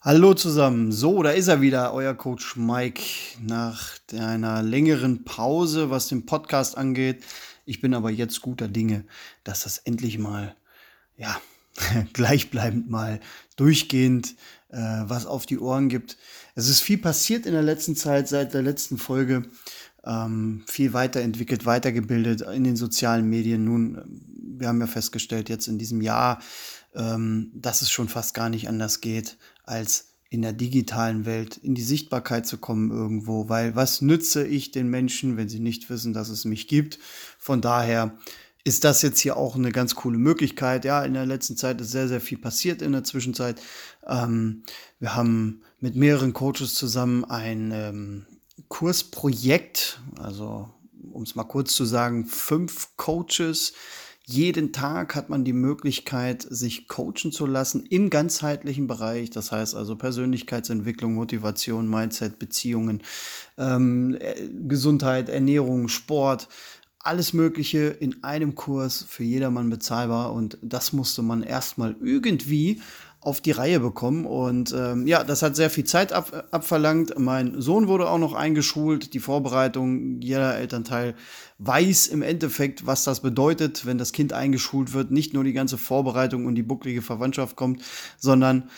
Hallo zusammen. So, da ist er wieder, euer Coach Mike, nach einer längeren Pause, was den Podcast angeht. Ich bin aber jetzt guter Dinge, dass das endlich mal, ja, gleichbleibend mal durchgehend äh, was auf die Ohren gibt. Es ist viel passiert in der letzten Zeit, seit der letzten Folge. Ähm, viel weiterentwickelt, weitergebildet in den sozialen Medien. Nun, wir haben ja festgestellt, jetzt in diesem Jahr, ähm, dass es schon fast gar nicht anders geht, als in der digitalen Welt in die Sichtbarkeit zu kommen irgendwo, weil was nütze ich den Menschen, wenn sie nicht wissen, dass es mich gibt? Von daher ist das jetzt hier auch eine ganz coole Möglichkeit. Ja, in der letzten Zeit ist sehr, sehr viel passiert in der Zwischenzeit. Ähm, wir haben mit mehreren Coaches zusammen ein ähm, Kursprojekt, also um es mal kurz zu sagen, fünf Coaches jeden Tag hat man die Möglichkeit, sich coachen zu lassen im ganzheitlichen Bereich. Das heißt also Persönlichkeitsentwicklung, Motivation, Mindset, Beziehungen, ähm, äh, Gesundheit, Ernährung, Sport. Alles Mögliche in einem Kurs für jedermann bezahlbar. Und das musste man erstmal irgendwie auf die Reihe bekommen. Und ähm, ja, das hat sehr viel Zeit ab, abverlangt. Mein Sohn wurde auch noch eingeschult. Die Vorbereitung, jeder Elternteil weiß im Endeffekt, was das bedeutet, wenn das Kind eingeschult wird. Nicht nur die ganze Vorbereitung und die bucklige Verwandtschaft kommt, sondern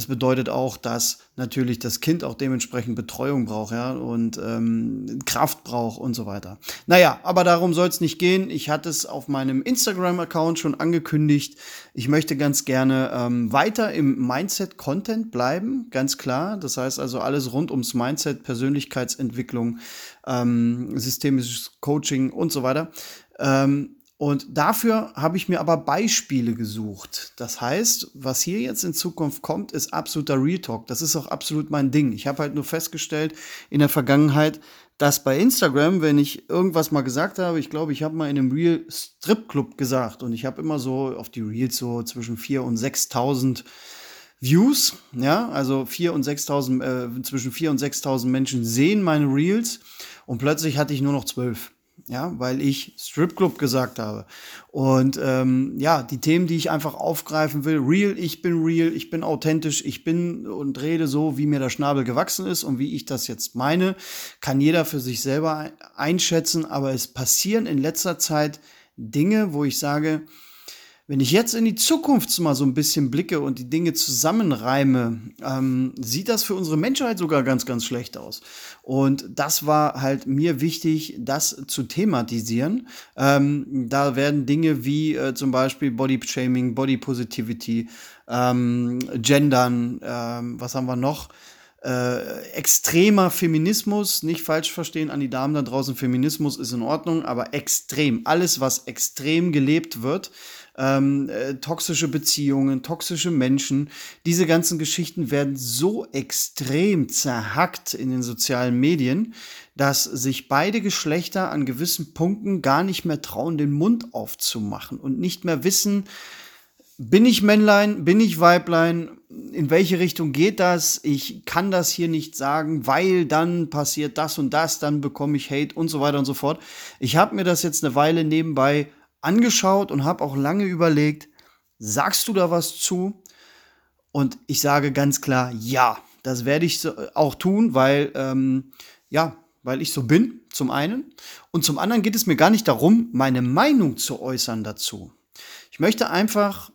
es bedeutet auch, dass natürlich das Kind auch dementsprechend Betreuung braucht, ja, und ähm, Kraft braucht und so weiter. Naja, aber darum soll es nicht gehen. Ich hatte es auf meinem Instagram-Account schon angekündigt. Ich möchte ganz gerne ähm, weiter im Mindset-Content bleiben, ganz klar. Das heißt also alles rund ums Mindset, Persönlichkeitsentwicklung, ähm, systemisches Coaching und so weiter. Ähm, und dafür habe ich mir aber Beispiele gesucht. Das heißt, was hier jetzt in Zukunft kommt, ist absoluter Real Talk. Das ist auch absolut mein Ding. Ich habe halt nur festgestellt in der Vergangenheit, dass bei Instagram, wenn ich irgendwas mal gesagt habe, ich glaube, ich habe mal in einem Real Strip Club gesagt und ich habe immer so auf die Reels so zwischen 4 und 6.000 Views, ja, also 4 und 6.000, äh, zwischen 4 und 6.000 Menschen sehen meine Reels und plötzlich hatte ich nur noch 12 ja, weil ich Stripclub gesagt habe. Und ähm, ja, die Themen, die ich einfach aufgreifen will, real, ich bin real, ich bin authentisch, ich bin und rede so, wie mir der Schnabel gewachsen ist und wie ich das jetzt meine, kann jeder für sich selber einschätzen, aber es passieren in letzter Zeit Dinge, wo ich sage, wenn ich jetzt in die Zukunft mal so ein bisschen blicke und die Dinge zusammenreime, ähm, sieht das für unsere Menschheit sogar ganz, ganz schlecht aus. Und das war halt mir wichtig, das zu thematisieren. Ähm, da werden Dinge wie äh, zum Beispiel Body Shaming, Body Positivity, ähm, Gendern, ähm, was haben wir noch? Äh, extremer Feminismus, nicht falsch verstehen an die Damen da draußen, Feminismus ist in Ordnung, aber extrem, alles, was extrem gelebt wird, ähm, äh, toxische Beziehungen, toxische Menschen. Diese ganzen Geschichten werden so extrem zerhackt in den sozialen Medien, dass sich beide Geschlechter an gewissen Punkten gar nicht mehr trauen, den Mund aufzumachen und nicht mehr wissen, bin ich Männlein, bin ich Weiblein, in welche Richtung geht das? Ich kann das hier nicht sagen, weil dann passiert das und das, dann bekomme ich Hate und so weiter und so fort. Ich habe mir das jetzt eine Weile nebenbei angeschaut und habe auch lange überlegt, sagst du da was zu? Und ich sage ganz klar, ja, das werde ich äh, auch tun, weil, ähm, ja, weil ich so bin, zum einen. Und zum anderen geht es mir gar nicht darum, meine Meinung zu äußern dazu. Ich möchte einfach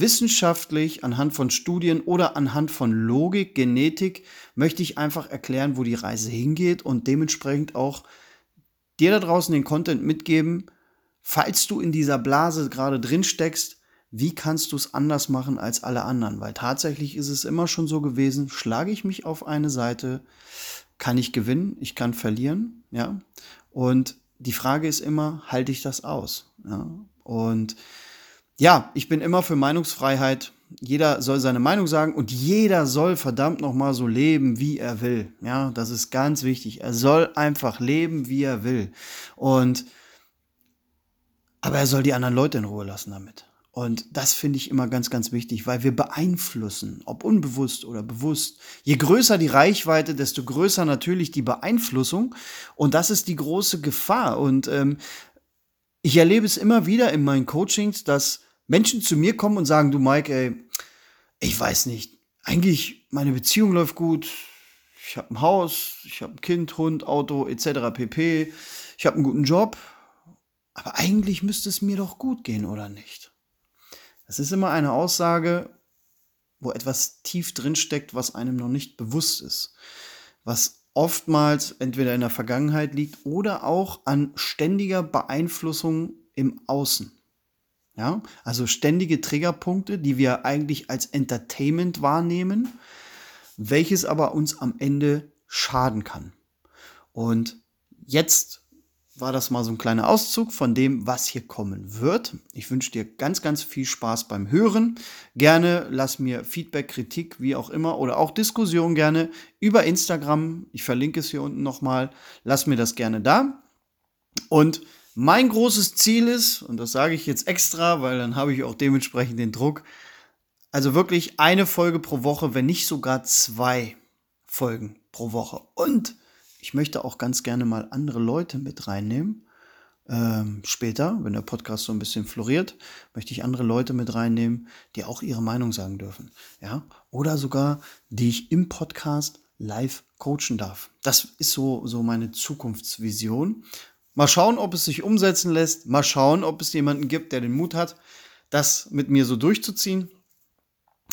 wissenschaftlich anhand von Studien oder anhand von Logik, Genetik, möchte ich einfach erklären, wo die Reise hingeht und dementsprechend auch dir da draußen den Content mitgeben, falls du in dieser Blase gerade drin steckst, wie kannst du es anders machen als alle anderen? Weil tatsächlich ist es immer schon so gewesen, schlage ich mich auf eine Seite, kann ich gewinnen, ich kann verlieren, ja. Und die Frage ist immer, halte ich das aus? Ja? Und ja, ich bin immer für Meinungsfreiheit. Jeder soll seine Meinung sagen und jeder soll verdammt noch mal so leben, wie er will. Ja, das ist ganz wichtig. Er soll einfach leben, wie er will. Und aber er soll die anderen Leute in Ruhe lassen damit. Und das finde ich immer ganz, ganz wichtig, weil wir beeinflussen, ob unbewusst oder bewusst. Je größer die Reichweite, desto größer natürlich die Beeinflussung. Und das ist die große Gefahr. Und ähm, ich erlebe es immer wieder in meinen Coachings, dass Menschen zu mir kommen und sagen, du Mike, ey, ich weiß nicht, eigentlich meine Beziehung läuft gut. Ich habe ein Haus, ich habe ein Kind, Hund, Auto etc. pp. Ich habe einen guten Job. Aber eigentlich müsste es mir doch gut gehen, oder nicht? Das ist immer eine Aussage, wo etwas tief drin steckt, was einem noch nicht bewusst ist. Was oftmals entweder in der Vergangenheit liegt oder auch an ständiger Beeinflussung im Außen. Ja, also ständige Triggerpunkte, die wir eigentlich als Entertainment wahrnehmen, welches aber uns am Ende schaden kann. Und jetzt war das mal so ein kleiner Auszug von dem, was hier kommen wird. Ich wünsche dir ganz, ganz viel Spaß beim Hören. Gerne lass mir Feedback, Kritik, wie auch immer, oder auch Diskussion gerne über Instagram. Ich verlinke es hier unten nochmal. Lass mir das gerne da. Und mein großes Ziel ist, und das sage ich jetzt extra, weil dann habe ich auch dementsprechend den Druck, also wirklich eine Folge pro Woche, wenn nicht sogar zwei Folgen pro Woche. Und ich möchte auch ganz gerne mal andere Leute mit reinnehmen. Ähm, später, wenn der Podcast so ein bisschen floriert, möchte ich andere Leute mit reinnehmen, die auch ihre Meinung sagen dürfen. Ja? Oder sogar, die ich im Podcast live coachen darf. Das ist so, so meine Zukunftsvision. Mal schauen, ob es sich umsetzen lässt. Mal schauen, ob es jemanden gibt, der den Mut hat, das mit mir so durchzuziehen.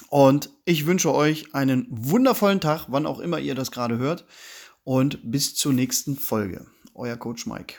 Und ich wünsche euch einen wundervollen Tag, wann auch immer ihr das gerade hört. Und bis zur nächsten Folge. Euer Coach Mike.